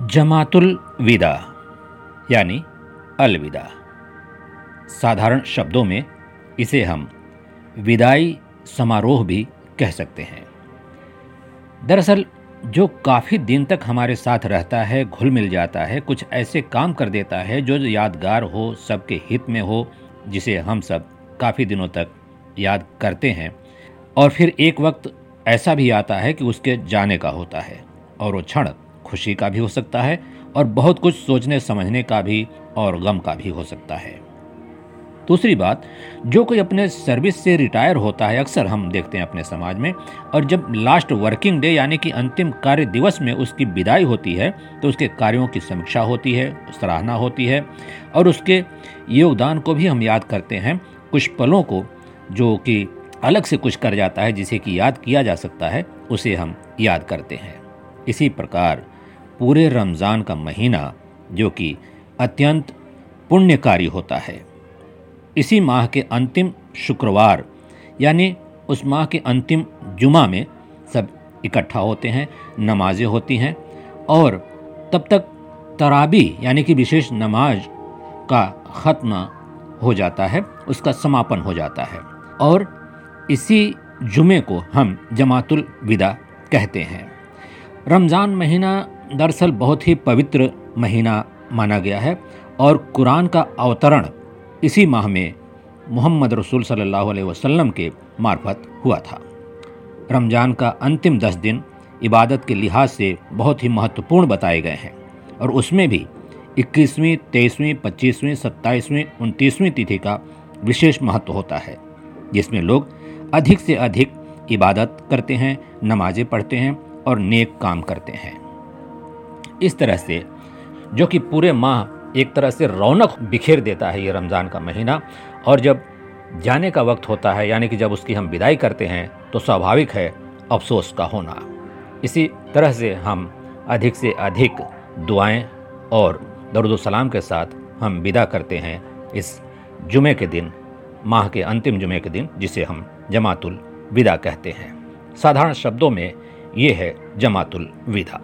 जमातुल विदा, यानी अलविदा साधारण शब्दों में इसे हम विदाई समारोह भी कह सकते हैं। दरअसल, जो काफ़ी दिन तक हमारे साथ रहता है, घुल मिल जाता है, कुछ ऐसे काम कर देता है, जो यादगार हो, सबके हित में हो, जिसे हम सब काफ़ी दिनों तक याद करते हैं, और फिर एक वक्त ऐसा भी आता है कि उसके जाने का होता है, और वो क्षण खुशी का भी हो सकता है और बहुत कुछ सोचने, समझने का भी और गम का भी हो सकता है। दूसरी बात, जो कोई अपने सर्विस से रिटायर होता है, अक्सर हम देखते हैं अपने समाज में, और जब लास्ट वर्किंग डे यानी कि अंतिम कार्य दिवस में उसकी विदाई होती है तो उसके कार्यों की समीक्षा होती है, सराहना होती है, और उसके योगदान को भी हम याद करते हैं। कुछ पलों को, जो कि अलग से कुछ कर जाता है, जिसे कि याद किया जा सकता है, उसे हम याद करते हैं। इसी प्रकार पूरे रमज़ान का महीना, जो कि अत्यंत पुण्यकारी होता है। इसी माह के अंतिम शुक्रवार, यानी उस माह के अंतिम जुमा में सब इकट्ठा होते हैं, नमाजें होती हैं, और तब तक तराबी, यानी कि विशेष नमाज़ का ख़त्म हो जाता है, उसका समापन हो जाता है। और इसी जुमे को हम जमातुल विदा कहते हैं। रमज़ान महीना दरअसल बहुत ही पवित्र महीना माना गया है और कुरान का अवतरण इसी माह में मोहम्मद रसूल सल्लल्लाहु अलैहि वसल्लम के मार्फत हुआ था। रमज़ान का अंतिम दस दिन इबादत के लिहाज से बहुत ही महत्वपूर्ण बताए गए हैं और उसमें भी इक्कीसवीं, तेईसवीं, पच्चीसवीं, सत्ताईसवीं, उनतीसवीं तिथि का विशेष महत्व होता है, जिसमें लोग अधिक से अधिक इबादत करते हैं, नमाजें पढ़ते हैं और नेक काम करते हैं। इस तरह से, जो कि पूरे माह एक तरह से रौनक बिखेर देता है ये रमज़ान का महीना। और जब जाने का वक्त होता है, यानी कि जब उसकी हम विदाई करते हैं तो स्वाभाविक है अफसोस का होना। इसी तरह से हम अधिक से अधिक दुआएँ और दरुद सलाम के साथ हम विदा करते हैं इस जुमे के दिन, माह के अंतिम जुमे के दिन, जिसे हम जमातुल विदा कहते हैं। साधारण शब्दों में ये है जमातुल विदा।